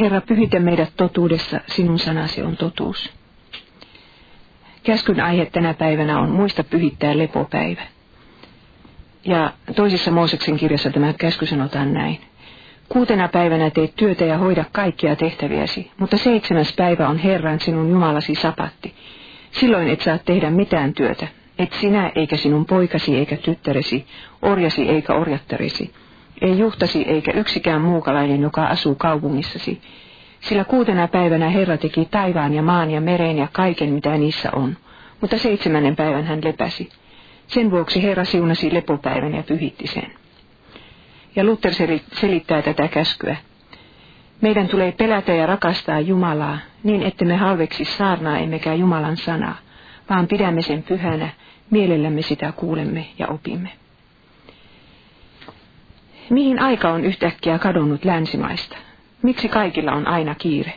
Herra, pyhitä meidät totuudessa, sinun sanasi on totuus. Käskyn aihe tänä päivänä on muista pyhittää lepopäivä. Ja toisessa Mooseksen kirjassa tämä käsky sanotaan näin. Kuutena päivänä teet työtä ja hoida kaikkia tehtäviäsi, mutta seitsemäs päivä on Herran sinun Jumalasi sapatti. Silloin et saa tehdä mitään työtä, et sinä eikä sinun poikasi eikä tyttäresi, orjasi eikä orjattaresi, ei juhtasi eikä yksikään muukalainen, joka asuu kaupungissasi. Sillä kuutena päivänä Herra teki taivaan ja maan ja meren ja kaiken, mitä niissä on. Mutta seitsemännen päivän hän lepäsi. Sen vuoksi Herra siunasi lepopäivän ja pyhitti sen. Ja Luther selittää tätä käskyä. Meidän tulee pelätä ja rakastaa Jumalaa, niin että me halveksi saarnaa emmekä Jumalan sanaa, vaan pidämme sen pyhänä, mielellämme sitä kuulemme ja opimme. Mihin aika on yhtäkkiä kadonnut länsimaista? Miksi kaikilla on aina kiire?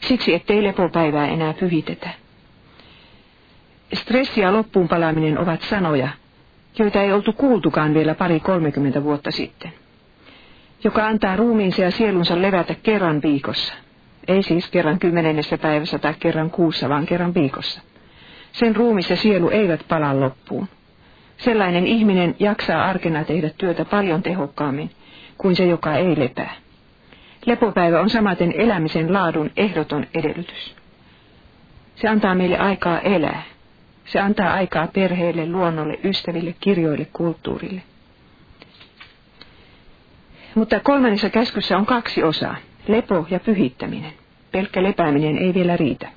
Siksi, ettei lepopäivää enää pyhitetä. Stressi ja loppuunpalaminen ovat sanoja, joita ei oltu kuultukaan vielä pari kolmekymmentä vuotta sitten. Joka antaa ruumiinsa ja sielunsa levätä kerran viikossa. Ei siis kerran kymmenennessä päivässä tai kerran kuussa, vaan kerran viikossa. Sen ruumis ja sielu eivät pala loppuun. Sellainen ihminen jaksaa arkena tehdä työtä paljon tehokkaammin kuin se, joka ei lepää. Lepopäivä on samaten elämisen laadun ehdoton edellytys. Se antaa meille aikaa elää. Se antaa aikaa perheelle, luonnolle, ystäville, kirjoille, kulttuurille. Mutta kolmannessa käskyssä on kaksi osaa, lepo ja pyhittäminen. Pelkkä lepääminen ei vielä riitä.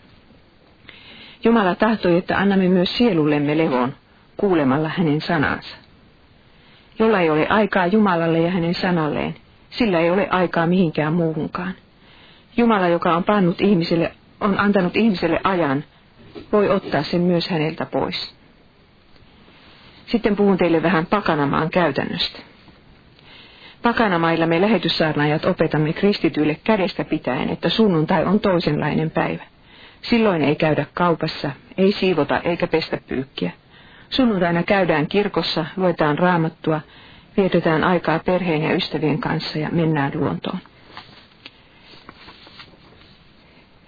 Jumala tahtoi, että annamme myös sielullemme levon kuulemalla hänen sanansa. Jolla ei ole aikaa Jumalalle ja hänen sanalleen, sillä ei ole aikaa mihinkään muuhunkaan. Jumala, joka on pannut ihmiselle, on antanut ihmiselle ajan, voi ottaa sen myös häneltä pois. Sitten puhun teille vähän Pakanamaan käytännöstä. Pakanamailla me lähetyssaarnaajat opetamme kristityille kädestä pitäen, että sunnuntai on toisenlainen päivä. Silloin ei käydä kaupassa, ei siivota eikä pestä pyykkiä. Sunnuntaina käydään kirkossa, luetaan raamattua, vietetään aikaa perheen ja ystävien kanssa ja mennään luontoon.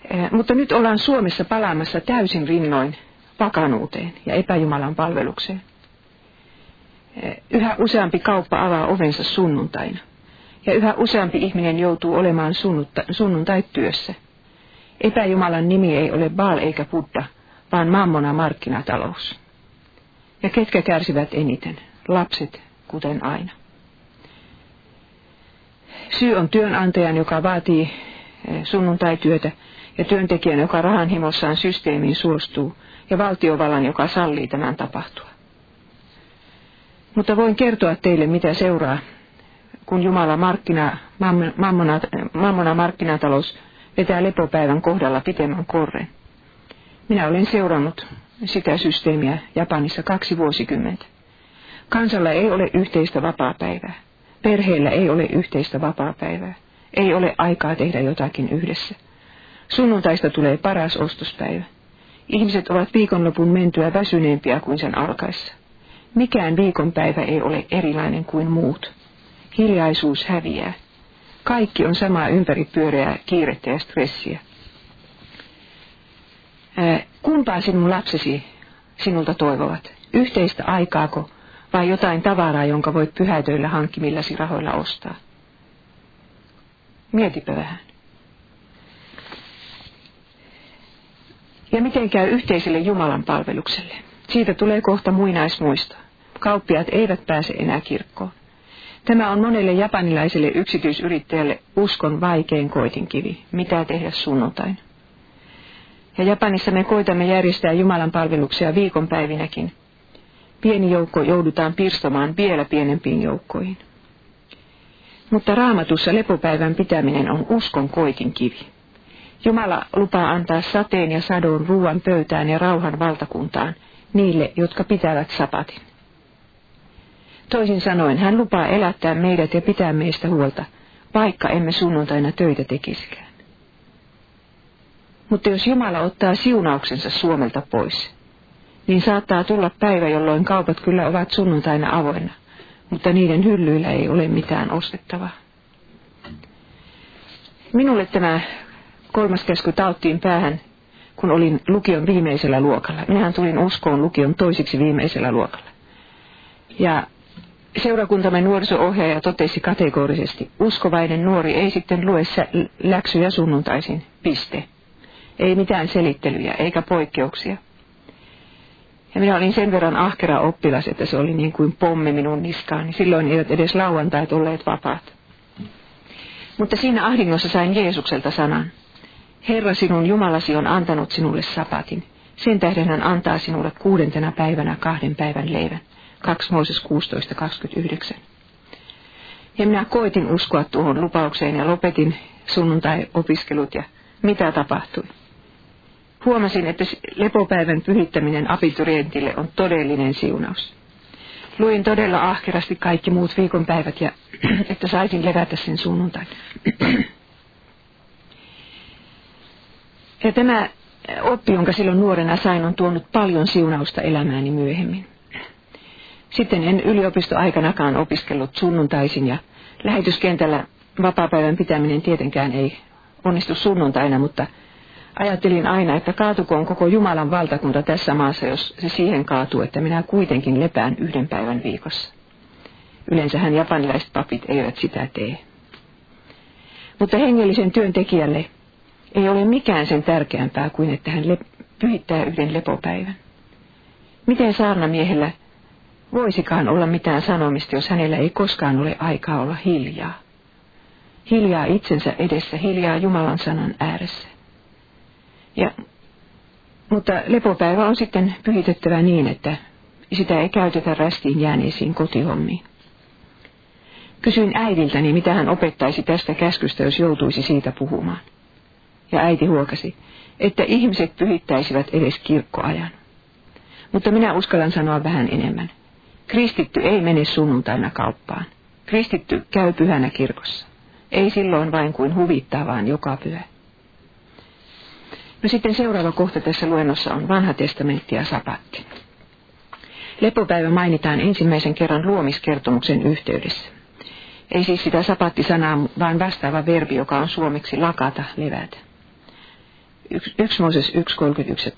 Eh, mutta nyt ollaan Suomessa palaamassa täysin rinnoin vakanuuteen ja epäjumalan palvelukseen. Eh, yhä useampi kauppa avaa ovensa sunnuntaina. Ja yhä useampi ihminen joutuu olemaan sunnuntai-työssä. Epäjumalan nimi ei ole Baal eikä Buddha, vaan mammona markkinatalous. Ja ketkä kärsivät eniten? Lapset, kuten aina. Syy on työnantajan, joka vaatii eh, sunnuntaityötä, ja työntekijän, joka rahanhimossaan systeemiin suostuu, ja valtiovallan, joka sallii tämän tapahtua. Mutta voin kertoa teille, mitä seuraa, kun Jumala markkina, mammona, mammona markkinatalous vetää lepopäivän kohdalla pitemmän korren. Minä olen seurannut sitä systeemiä Japanissa kaksi vuosikymmentä. Kansalla ei ole yhteistä vapaapäivää. Perheellä ei ole yhteistä vapaapäivää. Ei ole aikaa tehdä jotakin yhdessä. Sunnuntaista tulee paras ostospäivä. Ihmiset ovat viikonlopun mentyä väsyneempiä kuin sen alkaessa. Mikään viikonpäivä ei ole erilainen kuin muut. Hiljaisuus häviää. Kaikki on samaa ympäripyöreää kiirettä ja stressiä. Ää, kumpaa sinun lapsesi sinulta toivovat? Yhteistä aikaako vai jotain tavaraa, jonka voit pyhätöillä hankkimillasi rahoilla ostaa? Mietipä vähän. Ja miten käy yhteiselle Jumalan palvelukselle? Siitä tulee kohta muinaismuisto. Kauppiaat eivät pääse enää kirkkoon. Tämä on monelle japanilaiselle yksityisyrittäjälle uskon vaikein koitinkivi. Mitä tehdä sunnuntain? Ja Japanissa me koitamme järjestää Jumalan palveluksia viikonpäivinäkin. Pieni joukko joudutaan pirstomaan vielä pienempiin joukkoihin. Mutta raamatussa lepopäivän pitäminen on uskon koitin kivi. Jumala lupaa antaa sateen ja sadon ruoan pöytään ja rauhan valtakuntaan niille, jotka pitävät sapatin. Toisin sanoen, hän lupaa elättää meidät ja pitää meistä huolta, vaikka emme sunnuntaina töitä tekisikään. Mutta jos Jumala ottaa siunauksensa Suomelta pois, niin saattaa tulla päivä, jolloin kaupat kyllä ovat sunnuntaina avoinna, mutta niiden hyllyillä ei ole mitään ostettavaa. Minulle tämä kolmas käsky tauttiin päähän, kun olin lukion viimeisellä luokalla. Minähän tulin uskoon lukion toisiksi viimeisellä luokalla. Ja seurakuntamme nuoriso-ohjaaja totesi kategorisesti, uskovainen nuori ei sitten lue läksyjä sunnuntaisin, piste. Ei mitään selittelyjä eikä poikkeuksia. Ja minä olin sen verran ahkera oppilas, että se oli niin kuin pommi minun niskaani. Silloin eivät edes lauantait olleet vapaat. Mutta siinä ahdingossa sain Jeesukselta sanan. Herra sinun Jumalasi on antanut sinulle sapatin. Sen tähden hän antaa sinulle kuudentena päivänä kahden päivän leivän. 2 Mooses 16.29. Ja minä koitin uskoa tuohon lupaukseen ja lopetin sunnuntai-opiskelut ja mitä tapahtui. Huomasin, että lepopäivän pyhittäminen abiturientille on todellinen siunaus. Luin todella ahkerasti kaikki muut viikonpäivät ja että saisin levätä sen sunnuntain. Ja tämä oppi, jonka silloin nuorena sain, on tuonut paljon siunausta elämääni myöhemmin. Sitten en yliopistoaikanakaan opiskellut sunnuntaisin ja lähetyskentällä vapaapäivän pitäminen tietenkään ei onnistu sunnuntaina, mutta ajattelin aina, että kaatukoon koko Jumalan valtakunta tässä maassa, jos se siihen kaatuu, että minä kuitenkin lepään yhden päivän viikossa. Yleensähän japanilaiset papit eivät sitä tee. Mutta hengellisen työntekijälle ei ole mikään sen tärkeämpää kuin, että hän pyhittää yhden lepopäivän. Miten saarnamiehellä voisikaan olla mitään sanomista, jos hänellä ei koskaan ole aikaa olla hiljaa? Hiljaa itsensä edessä, hiljaa Jumalan sanan ääressä. Ja, mutta lepopäivä on sitten pyhitettävä niin, että sitä ei käytetä rästiin jääneisiin kotihommiin. Kysyin äidiltäni, mitä hän opettaisi tästä käskystä, jos joutuisi siitä puhumaan. Ja äiti huokasi, että ihmiset pyhittäisivät edes kirkkoajan. Mutta minä uskallan sanoa vähän enemmän. Kristitty ei mene sunnuntaina kauppaan. Kristitty käy pyhänä kirkossa. Ei silloin vain kuin huvittaa, vaan joka pyhä. No sitten seuraava kohta tässä luennossa on vanha testamentti ja sapatti. Lepopäivä mainitaan ensimmäisen kerran luomiskertomuksen yhteydessä. Ei siis sitä sapatti-sanaa, vaan vastaava verbi, joka on suomeksi lakata, levätä. 1 Mooses 1.31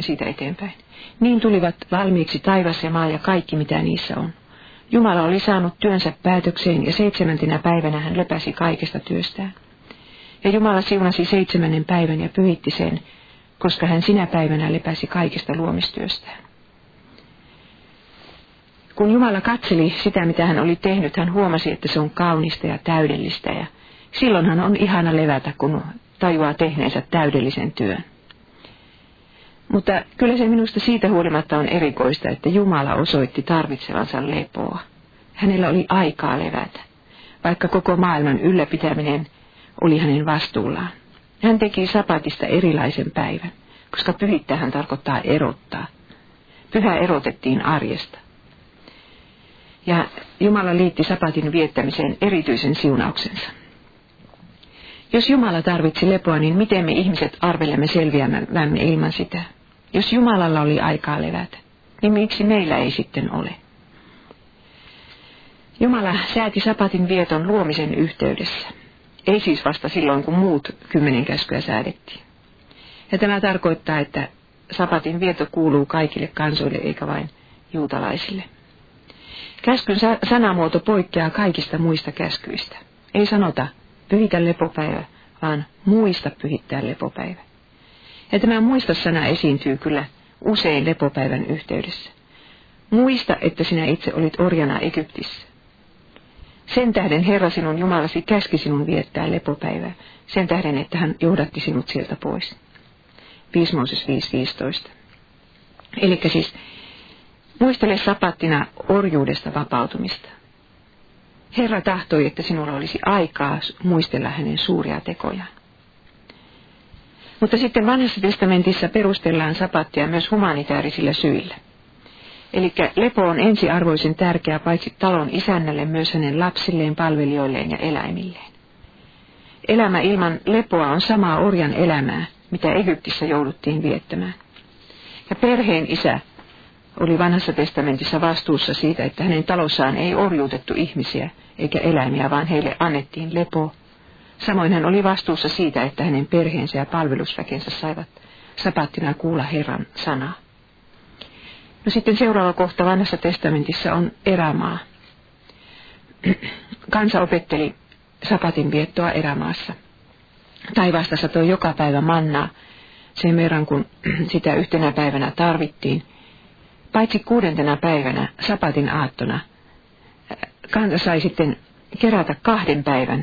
siitä eteenpäin. Niin tulivat valmiiksi taivas ja maa ja kaikki, mitä niissä on. Jumala oli saanut työnsä päätökseen ja seitsemäntenä päivänä hän lepäsi kaikesta työstään. Ja Jumala siunasi seitsemännen päivän ja pyhitti sen, koska hän sinä päivänä lepäsi kaikesta luomistyöstään. Kun Jumala katseli sitä, mitä hän oli tehnyt, hän huomasi, että se on kaunista ja täydellistä. Ja silloin hän on ihana levätä, kun tajuaa tehneensä täydellisen työn. Mutta kyllä se minusta siitä huolimatta on erikoista, että Jumala osoitti tarvitsevansa lepoa. Hänellä oli aikaa levätä, vaikka koko maailman ylläpitäminen oli hänen vastuullaan. Hän teki sapatista erilaisen päivän, koska pyhittähän tarkoittaa erottaa. Pyhä erotettiin arjesta. Ja Jumala liitti sapatin viettämiseen erityisen siunauksensa. Jos Jumala tarvitsi lepoa, niin miten me ihmiset arvelemme selviämme ilman sitä? Jos Jumalalla oli aikaa levätä, niin miksi meillä ei sitten ole? Jumala sääti sapatin vieton luomisen yhteydessä. Ei siis vasta silloin, kun muut kymmenen käskyä säädettiin. Ja tämä tarkoittaa, että sapatin vieto kuuluu kaikille kansoille eikä vain juutalaisille. Käskyn sanamuoto poikkeaa kaikista muista käskyistä. Ei sanota pyhitä lepopäivä, vaan muista pyhittää lepopäivä. Ja tämä muista-sana esiintyy kyllä usein lepopäivän yhteydessä. Muista, että sinä itse olit orjana Egyptissä. Sen tähden Herra sinun Jumalasi käski sinun viettää lepopäivää, sen tähden, että hän johdatti sinut sieltä pois. 5 Mooses 5.15. Eli siis muistele sapattina orjuudesta vapautumista. Herra tahtoi, että sinulla olisi aikaa muistella hänen suuria tekojaan. Mutta sitten vanhassa testamentissa perustellaan sapattia myös humanitaarisilla syillä. Eli lepo on ensiarvoisen tärkeä paitsi talon isännälle myös hänen lapsilleen, palvelijoilleen ja eläimilleen. Elämä ilman lepoa on samaa orjan elämää, mitä Egyptissä jouduttiin viettämään. Ja perheen isä oli vanhassa testamentissa vastuussa siitä, että hänen talossaan ei orjuutettu ihmisiä eikä eläimiä, vaan heille annettiin lepo, Samoin hän oli vastuussa siitä, että hänen perheensä ja palvelusväkensä saivat sapattina kuulla Herran sanaa. No sitten seuraava kohta vanhassa testamentissa on erämaa. Kansa opetteli sapatin viettoa erämaassa. Taivaasta satoi joka päivä mannaa sen verran, kun sitä yhtenä päivänä tarvittiin. Paitsi kuudentena päivänä, sapatin aattona, kansa sai sitten kerätä kahden päivän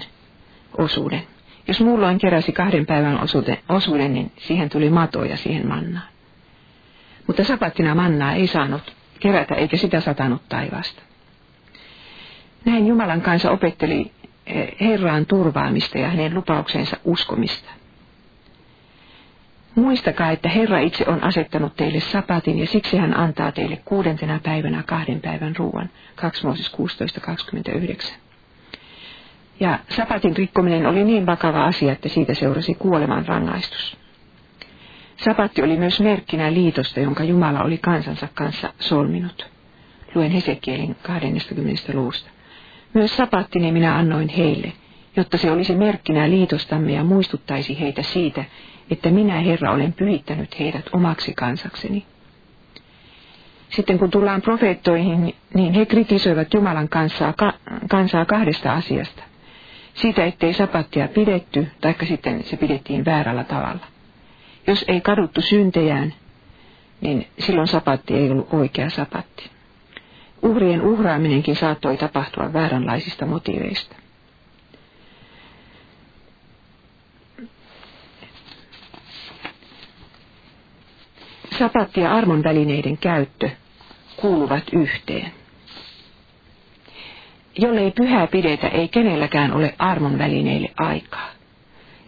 osuuden. Jos muulloin keräsi kahden päivän osuuden, osuuden niin siihen tuli matoja siihen mannaan. Mutta sapattina mannaa ei saanut kerätä eikä sitä satanut taivaasta. Näin Jumalan kanssa opetteli eh, Herraan turvaamista ja hänen lupauksensa uskomista. Muistakaa, että Herra itse on asettanut teille sapatin ja siksi hän antaa teille kuudentena päivänä kahden päivän ruuan. 2 Mooses 16.29. Ja sapatin rikkominen oli niin vakava asia, että siitä seurasi kuoleman rangaistus. Sapatti oli myös merkkinä liitosta, jonka Jumala oli kansansa kanssa solminut. Luen Hesekielin 20. luvusta. Myös sapattini minä annoin heille, jotta se olisi merkkinä liitostamme ja muistuttaisi heitä siitä, että minä Herra olen pyhittänyt heidät omaksi kansakseni. Sitten kun tullaan profeettoihin, niin he kritisoivat Jumalan kansaa, ka, kansaa kahdesta asiasta. Siitä, ettei sapattia pidetty, taikka sitten se pidettiin väärällä tavalla. Jos ei kaduttu syntejään, niin silloin sapatti ei ollut oikea sapatti. Uhrien uhraaminenkin saattoi tapahtua vääränlaisista motiiveista. Sapatti ja armon välineiden käyttö kuuluvat yhteen. Jollei pyhää pidetä, ei kenelläkään ole armon välineille aikaa.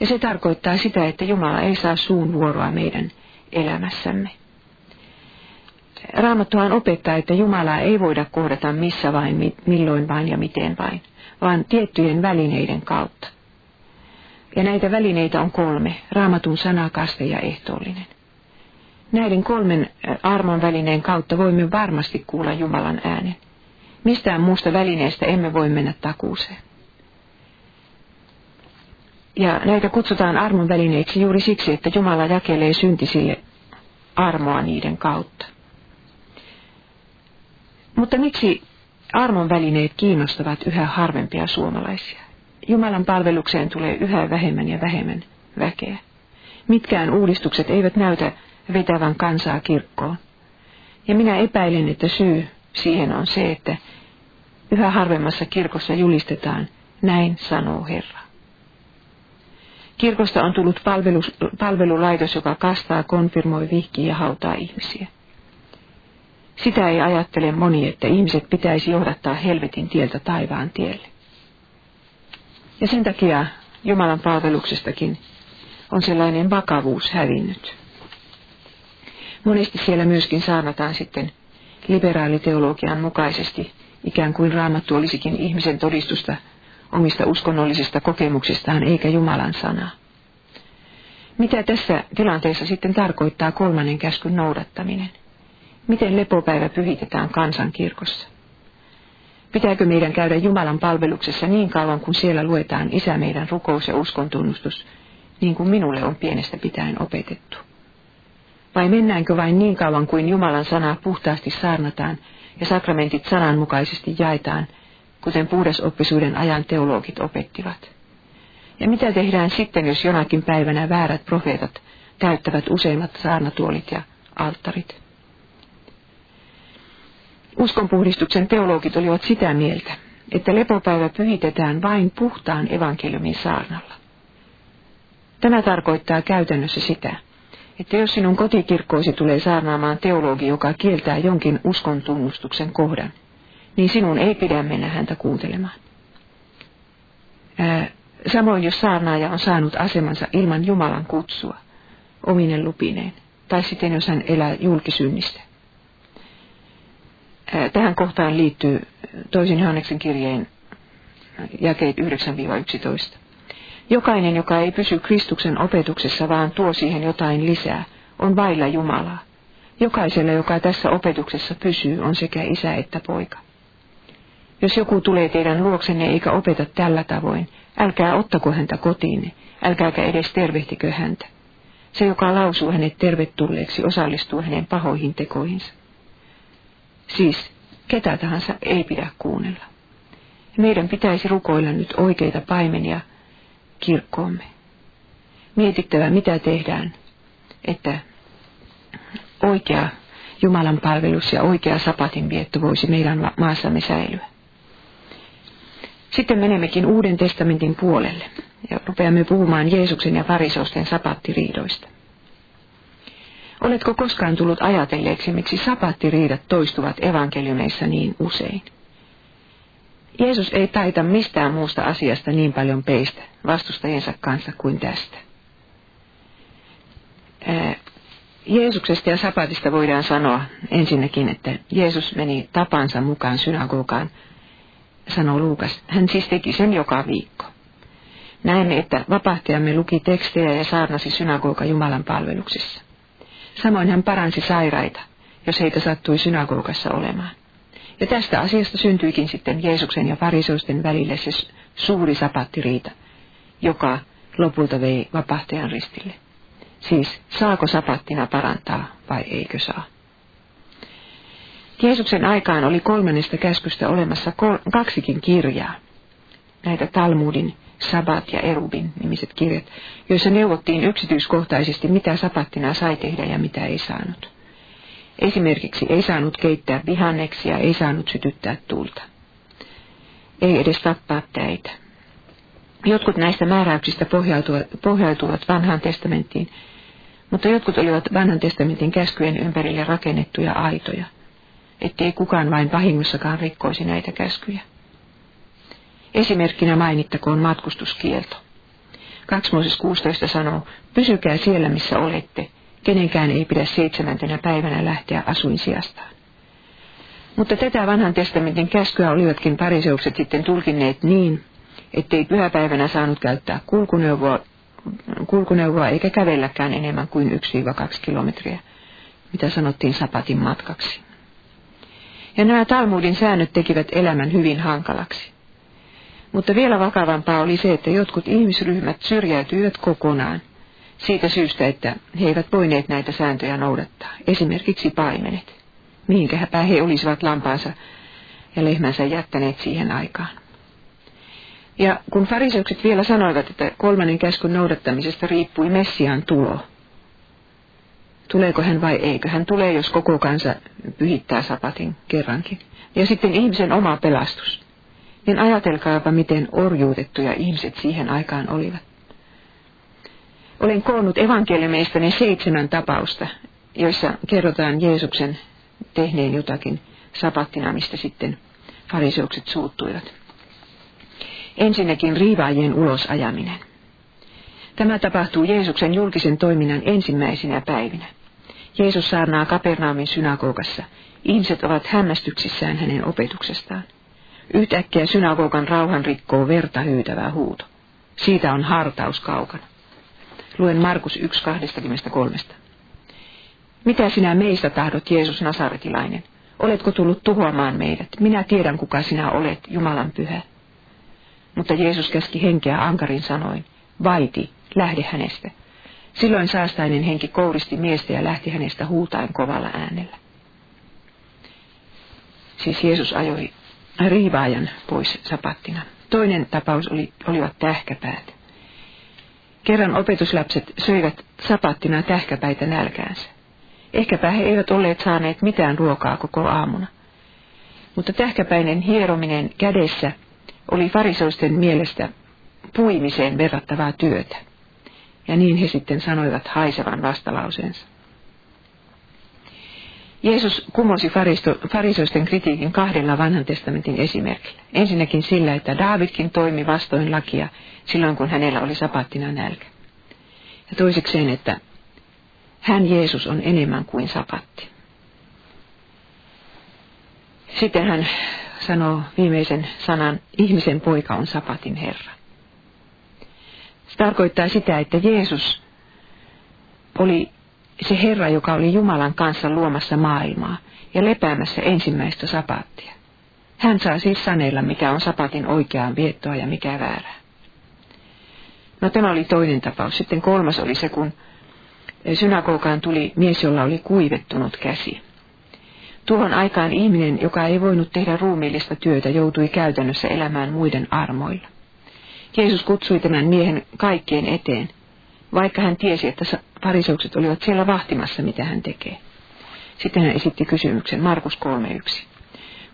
Ja se tarkoittaa sitä, että Jumala ei saa suun vuoroa meidän elämässämme. Raamattuhan opettaa, että Jumalaa ei voida kohdata missä vain, milloin vain ja miten vain, vaan tiettyjen välineiden kautta. Ja näitä välineitä on kolme, raamatun sana, kaste ja ehtoollinen. Näiden kolmen armon välineen kautta voimme varmasti kuulla Jumalan äänen. Mistään muusta välineestä emme voi mennä takuuseen. Ja näitä kutsutaan armon välineiksi juuri siksi, että Jumala jakelee syntisille armoa niiden kautta. Mutta miksi armon välineet kiinnostavat yhä harvempia suomalaisia? Jumalan palvelukseen tulee yhä vähemmän ja vähemmän väkeä. Mitkään uudistukset eivät näytä vetävän kansaa kirkkoon. Ja minä epäilen, että syy siihen on se, että yhä harvemmassa kirkossa julistetaan, näin sanoo Herra. Kirkosta on tullut palvelus, palvelulaitos, joka kastaa, konfirmoi, vihkii ja hautaa ihmisiä. Sitä ei ajattele moni, että ihmiset pitäisi johdattaa helvetin tieltä taivaan tielle. Ja sen takia Jumalan palveluksestakin on sellainen vakavuus hävinnyt. Monesti siellä myöskin saarnataan sitten liberaaliteologian mukaisesti, ikään kuin raamattu olisikin ihmisen todistusta omista uskonnollisista kokemuksistaan eikä Jumalan sanaa. Mitä tässä tilanteessa sitten tarkoittaa kolmannen käskyn noudattaminen? Miten lepopäivä pyhitetään kansankirkossa? Pitääkö meidän käydä Jumalan palveluksessa niin kauan, kun siellä luetaan Isä meidän rukous ja uskontunnustus, niin kuin minulle on pienestä pitäen opetettu? Vai mennäänkö vain niin kauan kuin Jumalan sanaa puhtaasti saarnataan ja sakramentit sananmukaisesti jaetaan, kuten puhdasoppisuuden ajan teologit opettivat? Ja mitä tehdään sitten, jos jonakin päivänä väärät profeetat täyttävät useimmat saarnatuolit ja alttarit? Uskonpuhdistuksen teologit olivat sitä mieltä, että lepopäivä pyhitetään vain puhtaan evankeliumin saarnalla. Tämä tarkoittaa käytännössä sitä, että jos sinun kotikirkkoosi tulee saarnaamaan teologi, joka kieltää jonkin uskon tunnustuksen kohdan, niin sinun ei pidä mennä häntä kuuntelemaan. Samoin jos saarnaaja on saanut asemansa ilman Jumalan kutsua, ominen lupineen, tai sitten jos hän elää julkisynnistä. Tähän kohtaan liittyy toisin Johanneksen kirjeen jakeet 9-11. Jokainen, joka ei pysy Kristuksen opetuksessa, vaan tuo siihen jotain lisää, on vailla Jumalaa. Jokaisella, joka tässä opetuksessa pysyy, on sekä isä että poika. Jos joku tulee teidän luoksenne eikä opeta tällä tavoin, älkää ottako häntä kotiinne, älkääkä edes tervehtikö häntä. Se, joka lausuu hänet tervetulleeksi, osallistuu hänen pahoihin tekoihinsa. Siis ketä tahansa ei pidä kuunnella. Meidän pitäisi rukoilla nyt oikeita paimenia kirkkoomme. Mietittävä, mitä tehdään, että oikea Jumalan palvelus ja oikea sapatin vietto voisi meidän maassamme säilyä. Sitten menemmekin Uuden testamentin puolelle ja rupeamme puhumaan Jeesuksen ja fariseusten sapattiriidoista. Oletko koskaan tullut ajatelleeksi, miksi sapattiriidat toistuvat evankeliumeissa niin usein? Jeesus ei taita mistään muusta asiasta niin paljon peistä vastustajiensa kanssa kuin tästä. Jeesuksesta ja sapatista voidaan sanoa ensinnäkin, että Jeesus meni tapansa mukaan synagogaan, sanoo Luukas. Hän siis teki sen joka viikko. Näemme, että vapahtajamme luki tekstejä ja saarnasi synagoga Jumalan palveluksessa. Samoin hän paransi sairaita, jos heitä sattui synagogassa olemaan. Ja tästä asiasta syntyikin sitten Jeesuksen ja fariseusten välille se suuri sapattiriita, joka lopulta vei vapahtajan ristille. Siis saako sapattina parantaa vai eikö saa? Jeesuksen aikaan oli kolmannesta käskystä olemassa kol- kaksikin kirjaa, näitä Talmudin, Sabat ja Erubin nimiset kirjat, joissa neuvottiin yksityiskohtaisesti, mitä sapattina sai tehdä ja mitä ei saanut. Esimerkiksi ei saanut keittää vihanneksia, ei saanut sytyttää tulta. Ei edes tappaa täitä. Jotkut näistä määräyksistä pohjautuvat, pohjautuvat vanhaan testamenttiin, mutta jotkut olivat vanhan testamentin käskyjen ympärille rakennettuja aitoja, ettei kukaan vain vahingossakaan rikkoisi näitä käskyjä. Esimerkkinä mainittakoon matkustuskielto. 2 16 sanoo, pysykää siellä missä olette, kenenkään ei pidä seitsemäntenä päivänä lähteä asuinsijastaan. Mutta tätä vanhan testamentin käskyä olivatkin pariseukset sitten tulkinneet niin, ettei pyhäpäivänä saanut käyttää kulkuneuvoa, kulkuneuvoa eikä kävelläkään enemmän kuin 1-2 kilometriä, mitä sanottiin sapatin matkaksi. Ja nämä Talmudin säännöt tekivät elämän hyvin hankalaksi. Mutta vielä vakavampaa oli se, että jotkut ihmisryhmät syrjäytyivät kokonaan siitä syystä, että he eivät voineet näitä sääntöjä noudattaa. Esimerkiksi paimenet. Mihinkähäpä he olisivat lampaansa ja lehmänsä jättäneet siihen aikaan. Ja kun fariseukset vielä sanoivat, että kolmannen käskyn noudattamisesta riippui Messiaan tulo, tuleeko hän vai eikö, hän tulee, jos koko kansa pyhittää sapatin kerrankin. Ja sitten ihmisen oma pelastus. Niin ajatelkaapa, miten orjuutettuja ihmiset siihen aikaan olivat. Olen koonnut evankeliumeista ne seitsemän tapausta, joissa kerrotaan Jeesuksen tehneen jotakin sapattina, mistä sitten fariseukset suuttuivat. Ensinnäkin riivaajien ulosajaminen. Tämä tapahtuu Jeesuksen julkisen toiminnan ensimmäisinä päivinä. Jeesus saarnaa Kapernaumin synagogassa. Ihmiset ovat hämmästyksissään hänen opetuksestaan. Yhtäkkiä synagogan rauhan rikkoo verta hyytävää huuto. Siitä on hartaus kaukana. Luen Markus 1.23. Mitä sinä meistä tahdot, Jeesus Nasaretilainen? Oletko tullut tuhoamaan meidät? Minä tiedän, kuka sinä olet, Jumalan pyhä. Mutta Jeesus käski henkeä ankarin sanoin, vaiti, lähde hänestä. Silloin saastainen henki kouristi miestä ja lähti hänestä huutaen kovalla äänellä. Siis Jeesus ajoi riivaajan pois sapattina. Toinen tapaus oli, olivat tähkäpäät. Kerran opetuslapset söivät sapattina tähkäpäitä nälkäänsä. Ehkäpä he eivät olleet saaneet mitään ruokaa koko aamuna. Mutta tähkäpäinen hierominen kädessä oli farisoisten mielestä puimiseen verrattavaa työtä. Ja niin he sitten sanoivat haisevan vastalauseensa. Jeesus kumosi farisoisten kritiikin kahdella vanhan testamentin esimerkillä. Ensinnäkin sillä, että Daavidkin toimi vastoin lakia silloin, kun hänellä oli sapattina nälkä. Ja toisekseen, että hän Jeesus on enemmän kuin sapatti. Sitten hän sanoo viimeisen sanan, ihmisen poika on sapatin Herra. Se tarkoittaa sitä, että Jeesus oli se Herra, joka oli Jumalan kanssa luomassa maailmaa ja lepäämässä ensimmäistä sapaattia. Hän saa siis sanella, mikä on sapatin oikeaa viettoa ja mikä väärää. No tämä oli toinen tapaus. Sitten kolmas oli se, kun synagogaan tuli mies, jolla oli kuivettunut käsi. Tuohon aikaan ihminen, joka ei voinut tehdä ruumiillista työtä, joutui käytännössä elämään muiden armoilla. Jeesus kutsui tämän miehen kaikkien eteen, vaikka hän tiesi, että pariseukset olivat siellä vahtimassa, mitä hän tekee. Sitten hän esitti kysymyksen, Markus 3.1.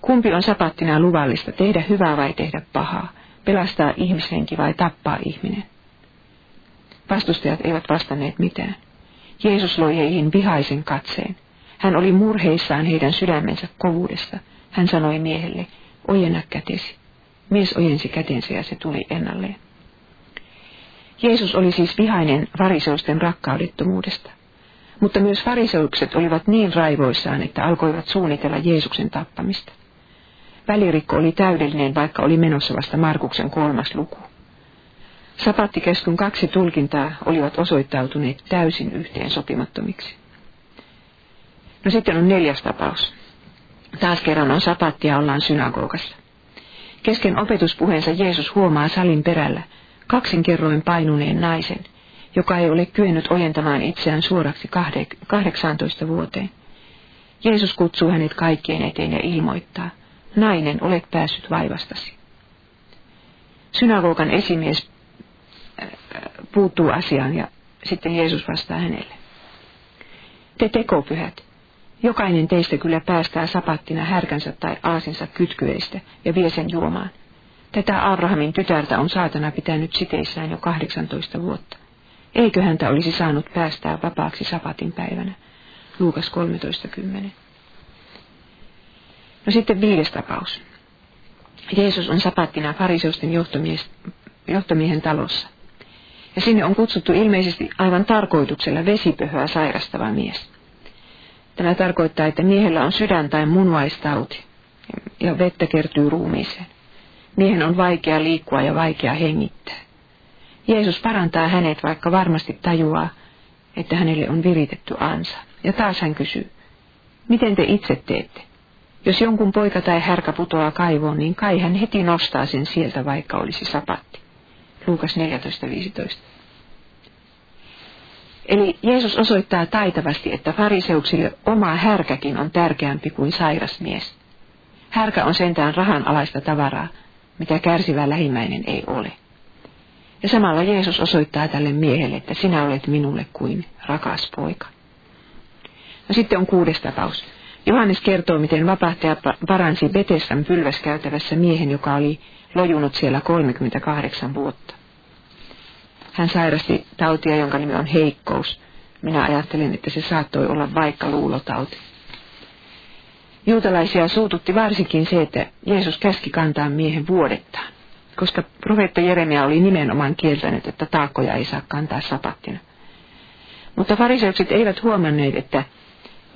Kumpi on sapattina luvallista, tehdä hyvää vai tehdä pahaa, pelastaa ihmishenki vai tappaa ihminen? Vastustajat eivät vastanneet mitään. Jeesus loi heihin vihaisen katseen. Hän oli murheissaan heidän sydämensä kovuudesta. Hän sanoi miehelle, ojenna kätesi. Mies ojensi kätensä ja se tuli ennalleen. Jeesus oli siis vihainen variseusten rakkaudettomuudesta. Mutta myös fariseukset olivat niin raivoissaan, että alkoivat suunnitella Jeesuksen tappamista. Välirikko oli täydellinen, vaikka oli menossa vasta Markuksen kolmas luku. Sapattikeskun kaksi tulkintaa olivat osoittautuneet täysin yhteen sopimattomiksi. No sitten on neljäs tapaus. Taas kerran on sapattia ollaan synagogassa. Kesken opetuspuheensa Jeesus huomaa salin perällä kaksin kerroin painuneen naisen, joka ei ole kyennyt ojentamaan itseään suoraksi 18 vuoteen. Jeesus kutsuu hänet kaikkien eteen ja ilmoittaa, nainen, olet päässyt vaivastasi. Synagogan esimies puuttuu asiaan ja sitten Jeesus vastaa hänelle. Te tekopyhät, jokainen teistä kyllä päästää sapattina härkänsä tai aasinsa kytkyistä ja vie sen juomaan. Tätä Abrahamin tytärtä on saatana pitänyt siteissään jo 18 vuotta. Eikö häntä olisi saanut päästää vapaaksi sapatin päivänä? Luukas 13.10. No sitten viides tapaus. Jeesus on sapattina fariseusten johtomiehen talossa. Ja sinne on kutsuttu ilmeisesti aivan tarkoituksella vesipöhöä sairastava mies. Tämä tarkoittaa, että miehellä on sydän- tai munuaistauti ja vettä kertyy ruumiiseen. Miehen on vaikea liikkua ja vaikea hengittää. Jeesus parantaa hänet, vaikka varmasti tajuaa, että hänelle on viritetty ansa. Ja taas hän kysyy, miten te itse teette? Jos jonkun poika tai härkä putoaa kaivoon, niin kai hän heti nostaa sen sieltä, vaikka olisi sapatti. Luukas 14.15. Eli Jeesus osoittaa taitavasti, että fariseuksille oma härkäkin on tärkeämpi kuin sairas mies. Härkä on sentään rahan alaista tavaraa, mitä kärsivä lähimmäinen ei ole. Ja samalla Jeesus osoittaa tälle miehelle, että sinä olet minulle kuin rakas poika. No sitten on kuudes tapaus. Johannes kertoo, miten vapahtaja paransi Betessan pylväskäytävässä miehen, joka oli lojunut siellä 38 vuotta. Hän sairasti tautia, jonka nimi on heikkous. Minä ajattelin, että se saattoi olla vaikka luulotauti. Juutalaisia suututti varsinkin se, että Jeesus käski kantaa miehen vuodettaan, koska profeetta Jeremia oli nimenomaan kieltänyt, että taakkoja ei saa kantaa sapattina. Mutta fariseukset eivät huomanneet, että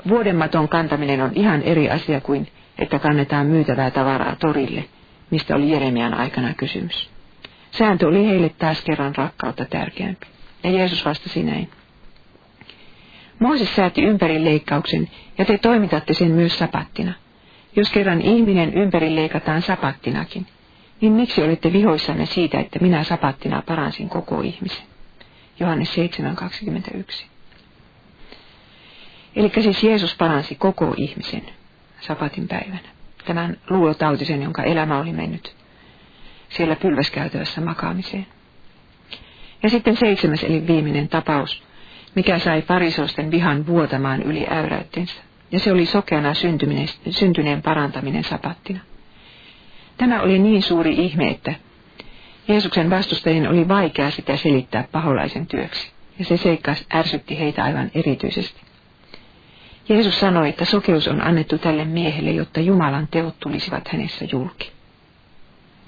vuodematon kantaminen on ihan eri asia kuin, että kannetaan myytävää tavaraa torille, mistä oli Jeremian aikana kysymys. Sääntö oli heille taas kerran rakkautta tärkeämpi. Ja Jeesus vastasi näin. Mooses sääti ympärileikkauksen, ja te toimitatte sen myös sapattina. Jos kerran ihminen ympärileikataan sapattinakin, niin miksi olette vihoissanne siitä, että minä sapattina paransin koko ihmisen? Johannes 7.21. Eli siis Jeesus paransi koko ihmisen sapatin päivänä. Tämän luulotautisen, jonka elämä oli mennyt siellä pylväskäytävässä makaamiseen. Ja sitten seitsemäs eli viimeinen tapaus, mikä sai parisosten vihan vuotamaan yli äyräyttensä. Ja se oli sokeana syntyneen parantaminen sapattina. Tämä oli niin suuri ihme, että Jeesuksen vastustajien oli vaikea sitä selittää paholaisen työksi. Ja se seikka ärsytti heitä aivan erityisesti. Jeesus sanoi, että sokeus on annettu tälle miehelle, jotta Jumalan teot tulisivat hänessä julki.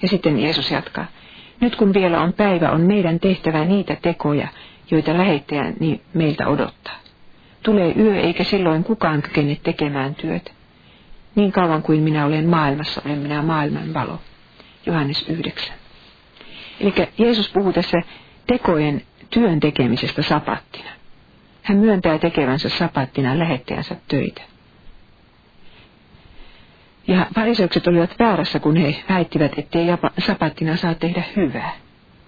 Ja sitten Jeesus jatkaa. Nyt kun vielä on päivä, on meidän tehtävä niitä tekoja, joita lähettäjä niin meiltä odottaa. Tulee yö, eikä silloin kukaan kykene tekemään työtä. Niin kauan kuin minä olen maailmassa, olen minä maailman valo. Johannes 9. Eli Jeesus puhuu tässä tekojen työn tekemisestä sapattina. Hän myöntää tekevänsä sapattina lähettäjänsä töitä. Ja fariseukset olivat väärässä, kun he väittivät, ettei sapattina saa tehdä hyvää.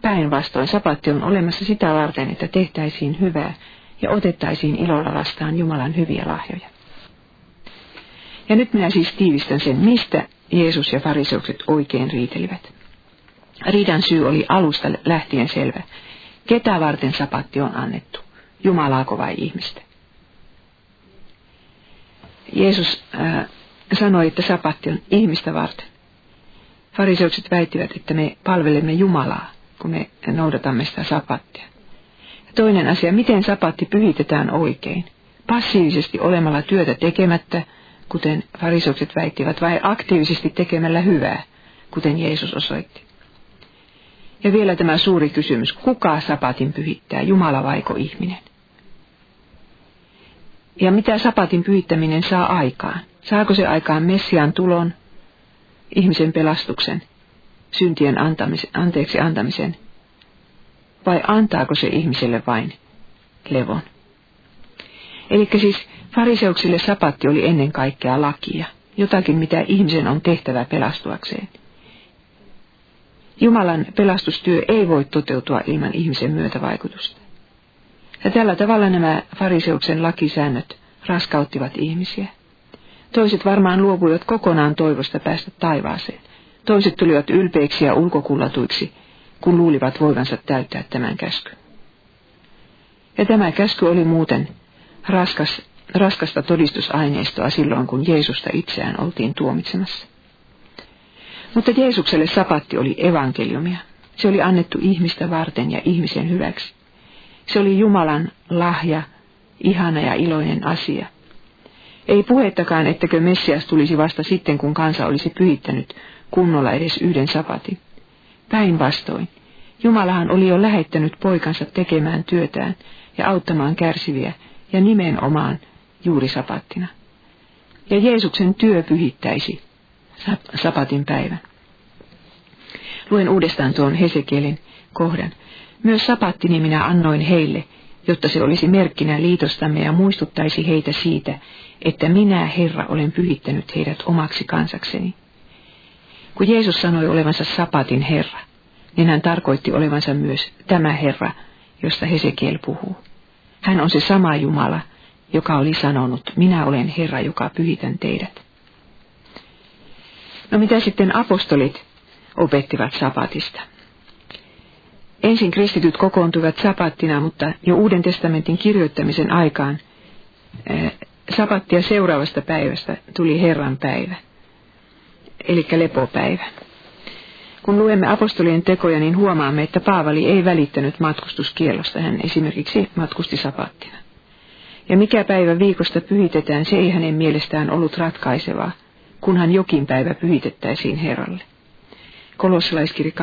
Päinvastoin sapatti on olemassa sitä varten, että tehtäisiin hyvää ja otettaisiin ilolla vastaan Jumalan hyviä lahjoja. Ja nyt minä siis tiivistän sen, mistä Jeesus ja fariseukset oikein riitelivät. Riidan syy oli alusta lähtien selvä. Ketä varten sapatti on annettu? Jumalaako vai ihmistä? Jeesus äh, sanoi, että sapatti on ihmistä varten. Fariseukset väittivät, että me palvelemme Jumalaa, kun me noudatamme sitä sapattia. Ja toinen asia, miten sapatti pyhitetään oikein? Passiivisesti olemalla työtä tekemättä, kuten fariseukset väittivät, vai aktiivisesti tekemällä hyvää, kuten Jeesus osoitti. Ja vielä tämä suuri kysymys, kuka sapatin pyhittää, Jumala vaiko ihminen? Ja mitä sapatin pyhittäminen saa aikaan? Saako se aikaan Messian tulon, ihmisen pelastuksen, syntien antamisen, anteeksi antamisen, vai antaako se ihmiselle vain levon? Eli siis fariseuksille sapatti oli ennen kaikkea lakia, jotakin mitä ihmisen on tehtävä pelastuakseen. Jumalan pelastustyö ei voi toteutua ilman ihmisen myötävaikutusta. Ja tällä tavalla nämä fariseuksen lakisäännöt raskauttivat ihmisiä. Toiset varmaan luopuivat kokonaan toivosta päästä taivaaseen. Toiset tulivat ylpeiksi ja ulkokullatuiksi, kun luulivat voivansa täyttää tämän käskyn. Ja tämä käsky oli muuten raskas, raskasta todistusaineistoa silloin, kun Jeesusta itseään oltiin tuomitsemassa. Mutta Jeesukselle sapatti oli evankeliumia. Se oli annettu ihmistä varten ja ihmisen hyväksi. Se oli Jumalan lahja, ihana ja iloinen asia. Ei puhettakaan, ettäkö Messias tulisi vasta sitten, kun kansa olisi pyhittänyt kunnolla edes yhden sapatin. Päinvastoin, Jumalahan oli jo lähettänyt poikansa tekemään työtään ja auttamaan kärsiviä ja nimenomaan juuri sapattina. Ja Jeesuksen työ pyhittäisi sapatin päivän. Luen uudestaan tuon Hesekielin kohdan. Myös sapattini minä annoin heille, jotta se olisi merkkinä liitostamme ja muistuttaisi heitä siitä, että minä, Herra, olen pyhittänyt heidät omaksi kansakseni. Kun Jeesus sanoi olevansa sapatin Herra, niin hän tarkoitti olevansa myös tämä Herra, josta Hesekiel puhuu. Hän on se sama Jumala, joka oli sanonut, minä olen Herra, joka pyhitän teidät. No mitä sitten apostolit opettivat sapatista? Ensin kristityt kokoontuivat sapattina, mutta jo Uuden testamentin kirjoittamisen aikaan eh, sapattia seuraavasta päivästä tuli Herran päivä, eli lepopäivä. Kun luemme apostolien tekoja, niin huomaamme, että Paavali ei välittänyt matkustuskielosta. Hän esimerkiksi matkusti sapattina. Ja mikä päivä viikosta pyhitetään, se ei hänen mielestään ollut ratkaisevaa, kunhan jokin päivä pyhitettäisiin Herralle. Kolossalaiskiri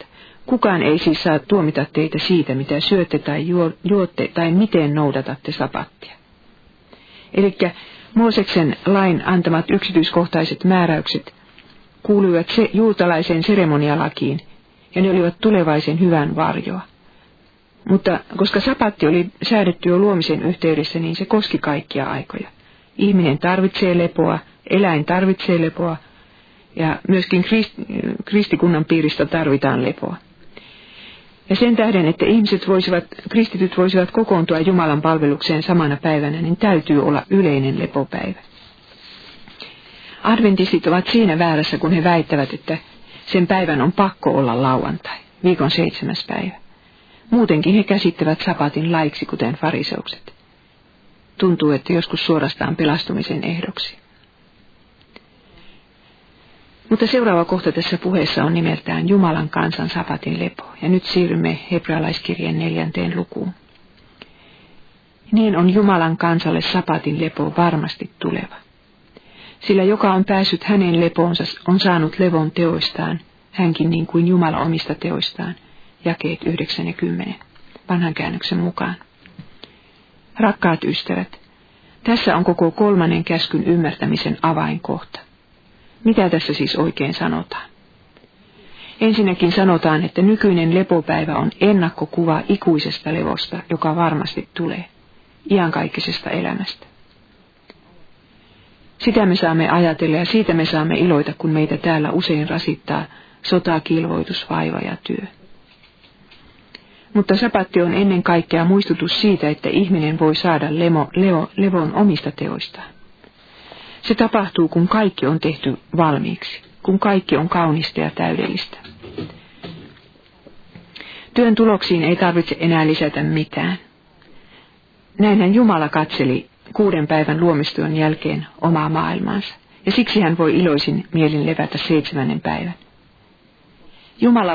2.16. Kukaan ei siis saa tuomita teitä siitä, mitä syötte tai juotte tai miten noudatatte sapattia. Eli Mooseksen lain antamat yksityiskohtaiset määräykset kuuluivat se juutalaiseen seremonialakiin, ja ne olivat tulevaisen hyvän varjoa. Mutta koska sapatti oli säädetty jo luomisen yhteydessä, niin se koski kaikkia aikoja. Ihminen tarvitsee lepoa, eläin tarvitsee lepoa, ja myöskin kristikunnan piiristä tarvitaan lepoa. Ja sen tähden, että ihmiset voisivat, kristityt voisivat kokoontua Jumalan palvelukseen samana päivänä, niin täytyy olla yleinen lepopäivä. Adventistit ovat siinä väärässä, kun he väittävät, että sen päivän on pakko olla lauantai, viikon seitsemäs päivä. Muutenkin he käsittävät sapatin laiksi, kuten fariseukset. Tuntuu, että joskus suorastaan pelastumisen ehdoksi. Mutta seuraava kohta tässä puheessa on nimeltään Jumalan kansan sapatin lepo. Ja nyt siirrymme hebrealaiskirjeen neljänteen lukuun. Niin on Jumalan kansalle sapatin lepo varmasti tuleva. Sillä joka on päässyt hänen lepoonsa, on saanut levon teoistaan, hänkin niin kuin Jumala omista teoistaan. Jakeet 9 ja 10, vanhan käännöksen mukaan. Rakkaat ystävät, tässä on koko kolmannen käskyn ymmärtämisen avainkohta. Mitä tässä siis oikein sanotaan? Ensinnäkin sanotaan, että nykyinen lepopäivä on ennakkokuva ikuisesta levosta, joka varmasti tulee, iankaikkisesta elämästä. Sitä me saamme ajatella ja siitä me saamme iloita, kun meitä täällä usein rasittaa sota, kilvoitus, vaiva ja työ. Mutta sapatti on ennen kaikkea muistutus siitä, että ihminen voi saada lemo, leo, levon omista teoistaan. Se tapahtuu, kun kaikki on tehty valmiiksi, kun kaikki on kaunista ja täydellistä. Työn tuloksiin ei tarvitse enää lisätä mitään. Näinhän Jumala katseli kuuden päivän luomistyön jälkeen omaa maailmaansa, ja siksi hän voi iloisin mielin levätä seitsemännen päivän. Jumala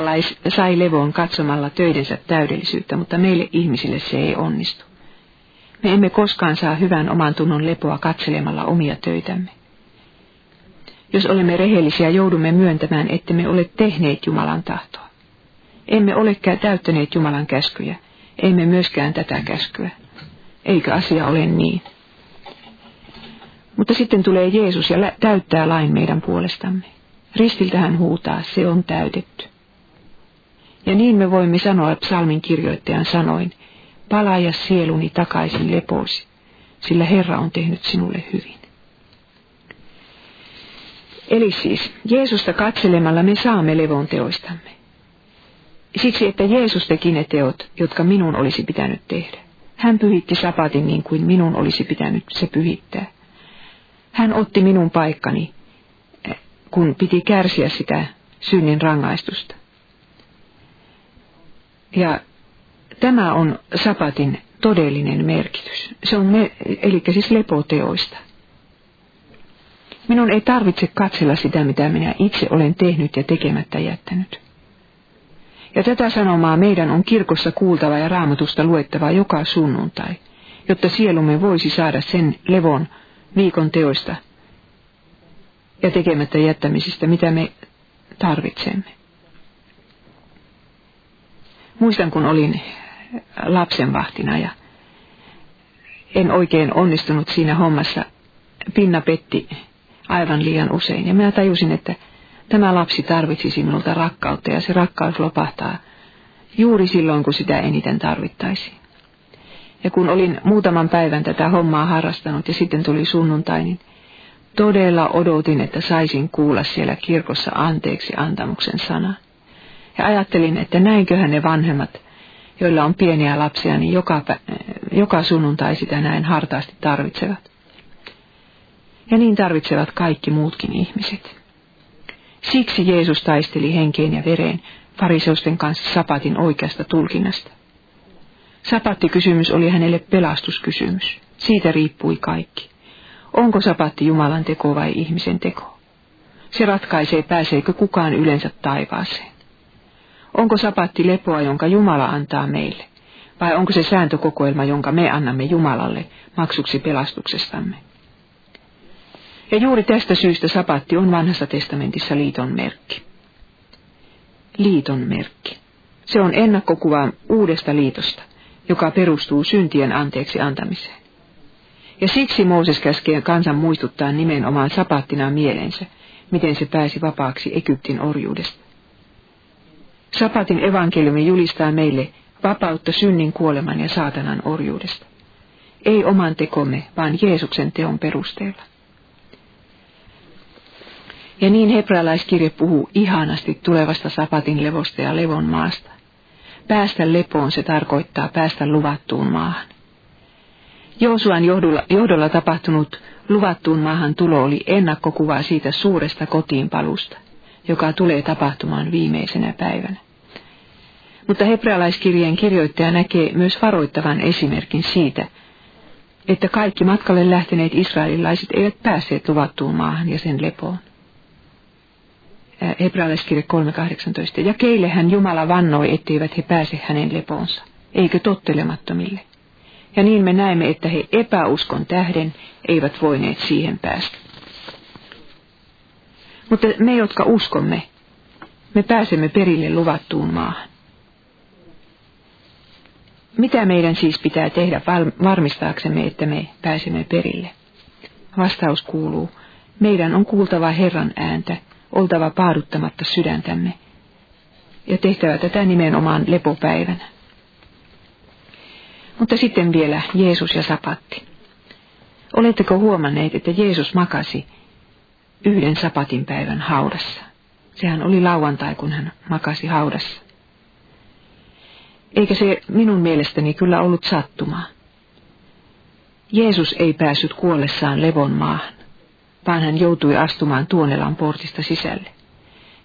sai levoon katsomalla töidensä täydellisyyttä, mutta meille ihmisille se ei onnistu. Me emme koskaan saa hyvän oman tunnon lepoa katselemalla omia töitämme. Jos olemme rehellisiä, joudumme myöntämään, että me ole tehneet Jumalan tahtoa. Emme olekään täyttäneet Jumalan käskyjä, emme myöskään tätä käskyä. Eikö asia ole niin? Mutta sitten tulee Jeesus ja täyttää lain meidän puolestamme. Ristiltä hän huutaa, se on täytetty. Ja niin me voimme sanoa psalmin kirjoittajan sanoin, palaa sieluni takaisin lepoosi, sillä Herra on tehnyt sinulle hyvin. Eli siis Jeesusta katselemalla me saamme levon teoistamme. Siksi, että Jeesus teki ne teot, jotka minun olisi pitänyt tehdä. Hän pyhitti sapatin niin kuin minun olisi pitänyt se pyhittää. Hän otti minun paikkani, kun piti kärsiä sitä synnin rangaistusta. Ja tämä on sapatin todellinen merkitys. Se on me, eli siis lepoteoista. Minun ei tarvitse katsella sitä, mitä minä itse olen tehnyt ja tekemättä jättänyt. Ja tätä sanomaa meidän on kirkossa kuultava ja raamatusta luettava joka sunnuntai, jotta sielumme voisi saada sen levon viikon teoista ja tekemättä jättämisistä, mitä me tarvitsemme. Muistan, kun olin lapsenvahtina ja en oikein onnistunut siinä hommassa. Pinna petti aivan liian usein ja minä tajusin, että tämä lapsi tarvitsisi minulta rakkautta ja se rakkaus lopahtaa juuri silloin, kun sitä eniten tarvittaisiin. Ja kun olin muutaman päivän tätä hommaa harrastanut ja sitten tuli sunnuntai, niin todella odotin, että saisin kuulla siellä kirkossa anteeksi antamuksen sanan. Ja ajattelin, että näinköhän ne vanhemmat, joilla on pieniä lapsia, niin joka, joka sunnuntai sitä näin hartaasti tarvitsevat. Ja niin tarvitsevat kaikki muutkin ihmiset. Siksi Jeesus taisteli henkeen ja vereen fariseusten kanssa sapatin oikeasta tulkinnasta. Sapattikysymys oli hänelle pelastuskysymys. Siitä riippui kaikki. Onko sapatti Jumalan teko vai ihmisen teko? Se ratkaisee, pääseekö kukaan yleensä taivaaseen. Onko sapatti lepoa, jonka Jumala antaa meille? Vai onko se sääntökokoelma, jonka me annamme Jumalalle maksuksi pelastuksestamme? Ja juuri tästä syystä sapatti on vanhassa testamentissa liiton merkki. Liiton merkki. Se on ennakkokuva uudesta liitosta, joka perustuu syntien anteeksi antamiseen. Ja siksi Mooses käskee kansan muistuttaa nimenomaan sapattina mielensä, miten se pääsi vapaaksi Egyptin orjuudesta. Sapatin evankeliumi julistaa meille vapautta synnin kuoleman ja saatanan orjuudesta. Ei oman tekomme, vaan Jeesuksen teon perusteella. Ja niin hebrealaiskirje puhuu ihanasti tulevasta sapatin levosta ja levon maasta. Päästä lepoon se tarkoittaa päästä luvattuun maahan. Joosuan johdolla, johdolla tapahtunut luvattuun maahan tulo oli ennakkokuva siitä suuresta kotiinpalusta, joka tulee tapahtumaan viimeisenä päivänä. Mutta hebrealaiskirjeen kirjoittaja näkee myös varoittavan esimerkin siitä, että kaikki matkalle lähteneet israelilaiset eivät päässeet luvattuun maahan ja sen lepoon. Hebrealaiskirje 3.18. Ja keille hän Jumala vannoi, etteivät he pääse hänen lepoonsa, eikö tottelemattomille. Ja niin me näemme, että he epäuskon tähden eivät voineet siihen päästä. Mutta me, jotka uskomme, me pääsemme perille luvattuun maahan. Mitä meidän siis pitää tehdä varmistaaksemme, että me pääsemme perille? Vastaus kuuluu, meidän on kuultava Herran ääntä, oltava paaduttamatta sydäntämme ja tehtävä tätä nimenomaan lepopäivänä. Mutta sitten vielä Jeesus ja sapatti. Oletteko huomanneet, että Jeesus makasi yhden sapatin päivän haudassa? Sehän oli lauantai, kun hän makasi haudassa. Eikä se minun mielestäni kyllä ollut sattumaa. Jeesus ei päässyt kuollessaan levon maahan, vaan hän joutui astumaan Tuonelan portista sisälle.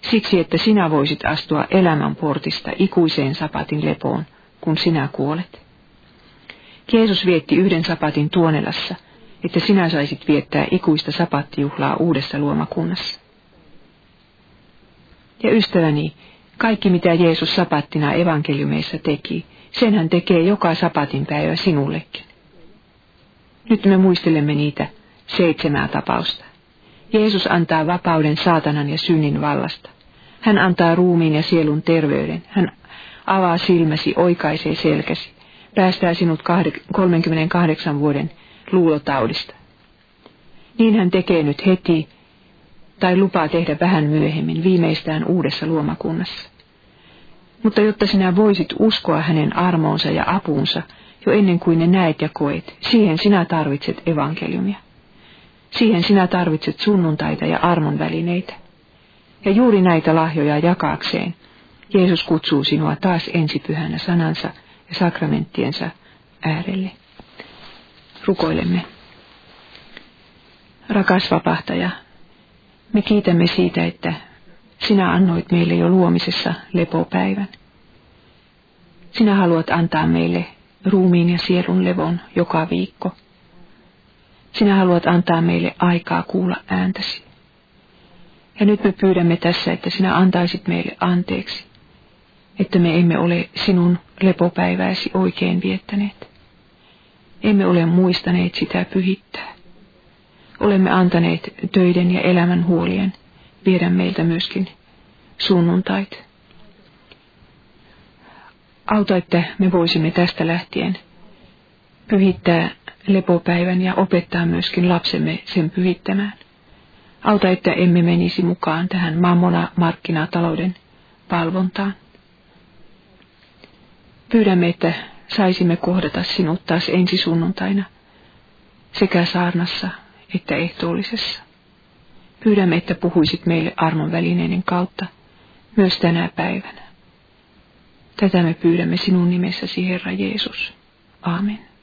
Siksi, että sinä voisit astua elämän portista ikuiseen sapatin lepoon, kun sinä kuolet. Jeesus vietti yhden sapatin Tuonelassa, että sinä saisit viettää ikuista sapattijuhlaa uudessa luomakunnassa. Ja ystäväni, kaikki mitä Jeesus sapattina evankeliumeissa teki, sen hän tekee joka sapatin päivä sinullekin. Nyt me muistelemme niitä seitsemää tapausta. Jeesus antaa vapauden saatanan ja synnin vallasta. Hän antaa ruumiin ja sielun terveyden. Hän avaa silmäsi, oikaisee selkäsi, päästää sinut 38 vuoden luulotaudista. Niin hän tekee nyt heti, tai lupaa tehdä vähän myöhemmin, viimeistään uudessa luomakunnassa. Mutta jotta sinä voisit uskoa hänen armoonsa ja apuunsa jo ennen kuin ne näet ja koet, siihen sinä tarvitset evankeliumia. Siihen sinä tarvitset sunnuntaita ja armon välineitä. Ja juuri näitä lahjoja jakaakseen Jeesus kutsuu sinua taas ensipyhänä sanansa ja sakramenttiensa äärelle. Rukoilemme. Rakas vapahtaja, me kiitämme siitä, että sinä annoit meille jo luomisessa lepopäivän. Sinä haluat antaa meille ruumiin ja sielun levon joka viikko. Sinä haluat antaa meille aikaa kuulla ääntäsi. Ja nyt me pyydämme tässä, että sinä antaisit meille anteeksi, että me emme ole sinun lepopäivääsi oikein viettäneet. Emme ole muistaneet sitä pyhittää. Olemme antaneet töiden ja elämän huolien viedä meiltä myöskin sunnuntait. Auta, että me voisimme tästä lähtien pyhittää lepopäivän ja opettaa myöskin lapsemme sen pyhittämään. Auta, että emme menisi mukaan tähän mammona markkinatalouden valvontaan. Pyydämme, että saisimme kohdata sinut taas ensi sunnuntaina sekä saarnassa että ehtoollisessa. Pyydämme, että puhuisit meille armon välineiden kautta myös tänä päivänä. Tätä me pyydämme sinun nimessäsi, Herra Jeesus. Amen.